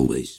always.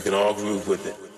We can all groove with it.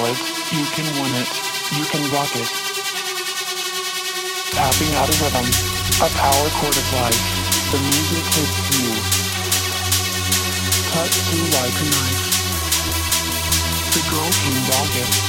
noise, you can win it, you can rock it. Tapping out a rhythm, a power chord of life, the music hits you. Cut through like a knife. The girl can rock it.